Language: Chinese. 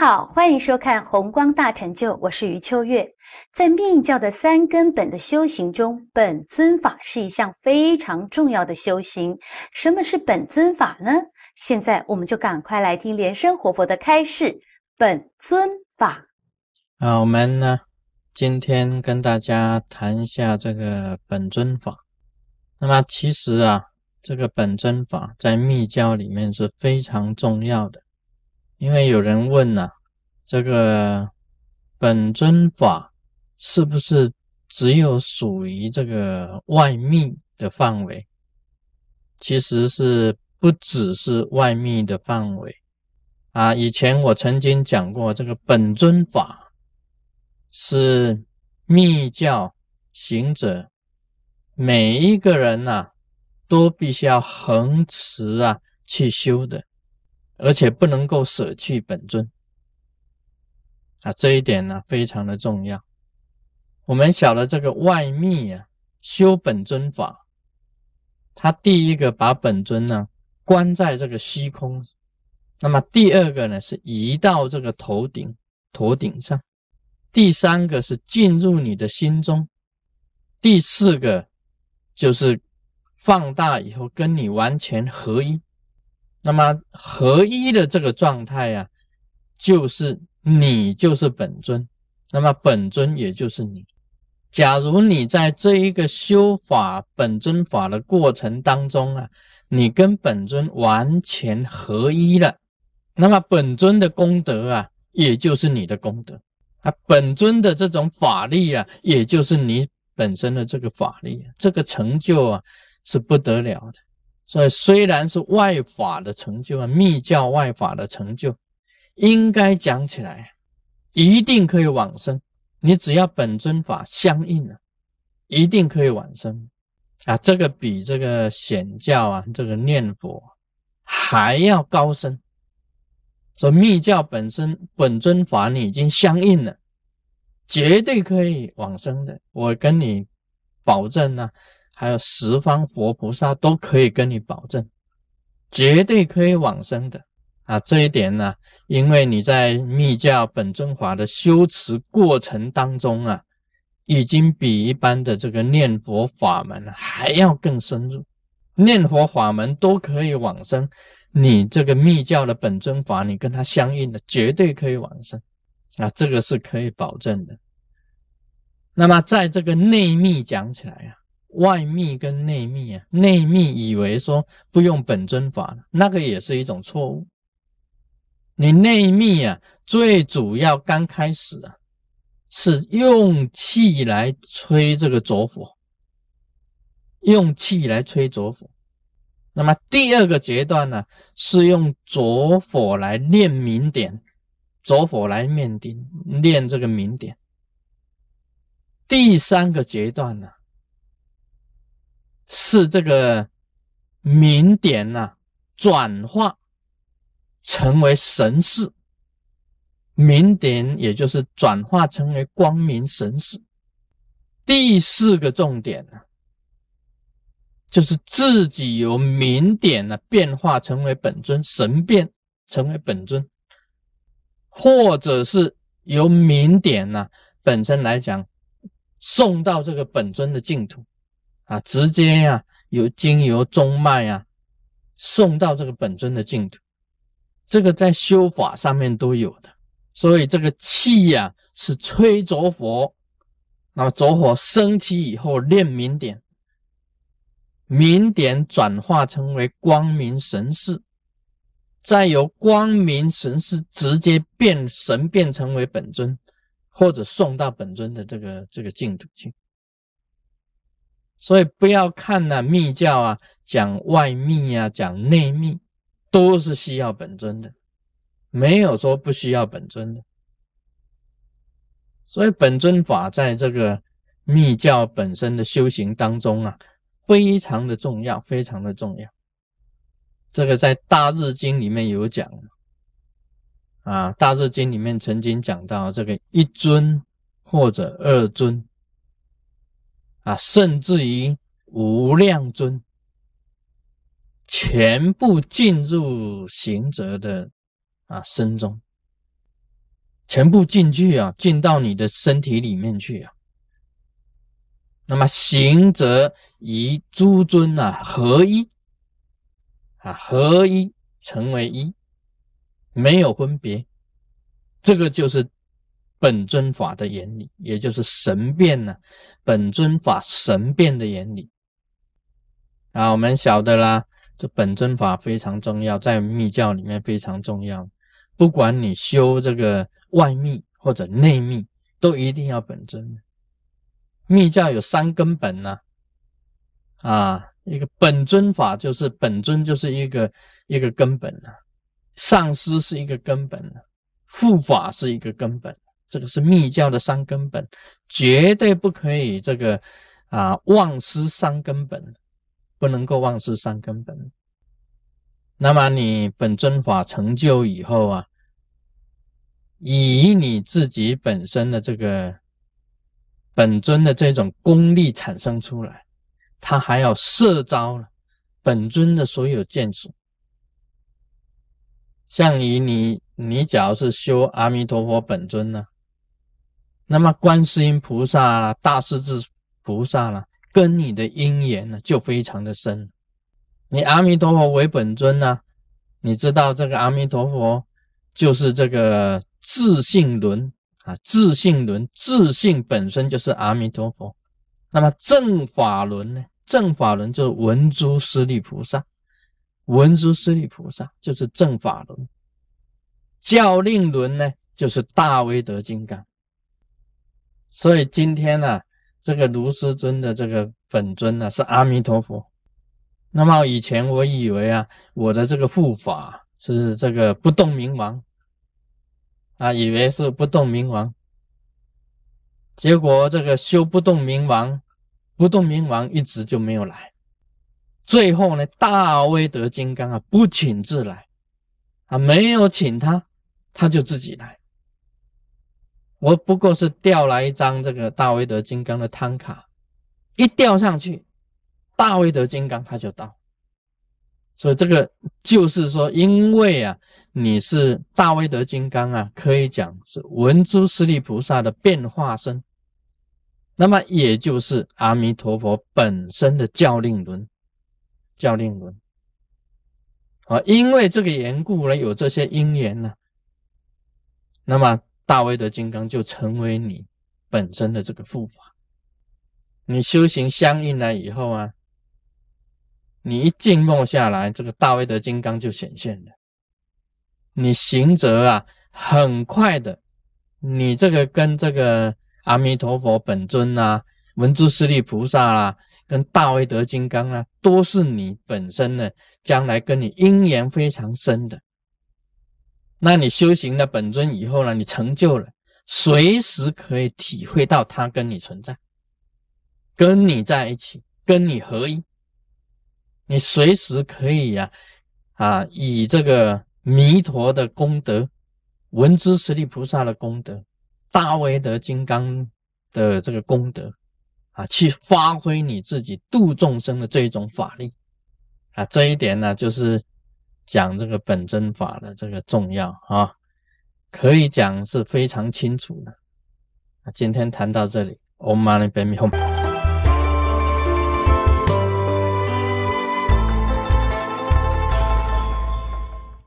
好，欢迎收看《红光大成就》，我是余秋月。在密教的三根本的修行中，本尊法是一项非常重要的修行。什么是本尊法呢？现在我们就赶快来听莲生活佛的开示。本尊法，啊，我们呢今天跟大家谈一下这个本尊法。那么其实啊，这个本尊法在密教里面是非常重要的。因为有人问呢，这个本尊法是不是只有属于这个外密的范围？其实是不只是外密的范围啊。以前我曾经讲过，这个本尊法是密教行者每一个人呐，都必须要恒持啊去修的。而且不能够舍弃本尊啊，这一点呢非常的重要。我们晓得这个外密啊，修本尊法，他第一个把本尊呢关在这个虚空，那么第二个呢是移到这个头顶头顶上，第三个是进入你的心中，第四个就是放大以后跟你完全合一。那么合一的这个状态呀，就是你就是本尊，那么本尊也就是你。假如你在这一个修法本尊法的过程当中啊，你跟本尊完全合一了，那么本尊的功德啊，也就是你的功德啊，本尊的这种法力啊，也就是你本身的这个法力，这个成就啊，是不得了的。所以虽然是外法的成就啊，密教外法的成就，应该讲起来，一定可以往生。你只要本尊法相应了，一定可以往生啊！这个比这个显教啊，这个念佛还要高深。说密教本身本尊法你已经相应了，绝对可以往生的，我跟你保证呢。还有十方佛菩萨都可以跟你保证，绝对可以往生的啊！这一点呢，因为你在密教本尊法的修持过程当中啊，已经比一般的这个念佛法门还要更深入。念佛法门都可以往生，你这个密教的本尊法，你跟它相应的，绝对可以往生啊！这个是可以保证的。那么在这个内密讲起来啊。外密跟内密啊，内密以为说不用本尊法那个也是一种错误。你内密啊，最主要刚开始啊，是用气来吹这个浊火，用气来吹浊火。那么第二个阶段呢，是用浊火来练明点，浊火来面顶练这个明点。第三个阶段呢？是这个明点呐，转化成为神识，明点也就是转化成为光明神识。第四个重点呢，就是自己由明点呢变化成为本尊，神变成为本尊，或者是由明点呢本身来讲送到这个本尊的净土。啊，直接呀，由经由中脉啊，送到这个本尊的净土，这个在修法上面都有的。所以这个气呀，是吹着火，那么着火升起以后练明点，明点转化成为光明神识，再由光明神识直接变神变成为本尊，或者送到本尊的这个这个净土去。所以不要看呢，密教啊，讲外密啊，讲内密，都是需要本尊的，没有说不需要本尊的。所以本尊法在这个密教本身的修行当中啊，非常的重要，非常的重要。这个在《大日经》里面有讲啊，《大日经》里面曾经讲到这个一尊或者二尊。啊，甚至于无量尊，全部进入行者的啊身中，全部进去啊，进到你的身体里面去啊。那么行者与诸尊啊合一啊，合一成为一，没有分别。这个就是本尊法的原理，也就是神变呢，本尊法神变的原理。啊，我们晓得啦，这本尊法非常重要，在密教里面非常重要。不管你修这个外密或者内密，都一定要本尊。密教有三根本呢，啊，一个本尊法就是本尊就是一个一个根本啊，上师是一个根本啊，护法是一个根本，这个是密教的三根本，绝对不可以这个啊忘失三根本。不能够忘失三根本。那么你本尊法成就以后啊，以你自己本身的这个本尊的这种功力产生出来，他还要摄招本尊的所有见识。像以你，你假如是修阿弥陀佛本尊呢，那么观世音菩萨、大势至菩萨了。跟你的因缘呢，就非常的深。你阿弥陀佛为本尊呢，你知道这个阿弥陀佛就是这个自性轮啊，自性轮，自性本身就是阿弥陀佛。那么正法轮呢？正法轮就是文殊师利菩萨，文殊师利菩萨就是正法轮。教令轮呢，就是大威德金刚。所以今天呢。这个卢师尊的这个本尊呢是阿弥陀佛。那么以前我以为啊，我的这个护法是这个不动明王啊，以为是不动明王。结果这个修不动明王，不动明王一直就没有来。最后呢，大威德金刚啊不请自来啊，没有请他，他就自己来。我不过是调来一张这个大威德金刚的汤卡，一调上去，大威德金刚他就到。所以这个就是说，因为啊，你是大威德金刚啊，可以讲是文殊师利菩萨的变化身，那么也就是阿弥陀佛本身的教令轮，教令轮。啊，因为这个缘故呢，有这些因缘呢，那么。大威德金刚就成为你本身的这个护法，你修行相应了以后啊，你一静默下来，这个大威德金刚就显现了。你行者啊，很快的，你这个跟这个阿弥陀佛本尊啊、文殊师利菩萨啦、跟大威德金刚啊，都是你本身呢，将来跟你因缘非常深的。那你修行了本尊以后呢？你成就了，随时可以体会到他跟你存在，跟你在一起，跟你合一。你随时可以呀，啊，以这个弥陀的功德、文殊师利菩萨的功德、大威德金刚的这个功德，啊，去发挥你自己度众生的这一种法力，啊，这一点呢，就是。讲这个本真法的这个重要啊，可以讲是非常清楚的。今天谈到这里，Om Mani Padme Hum。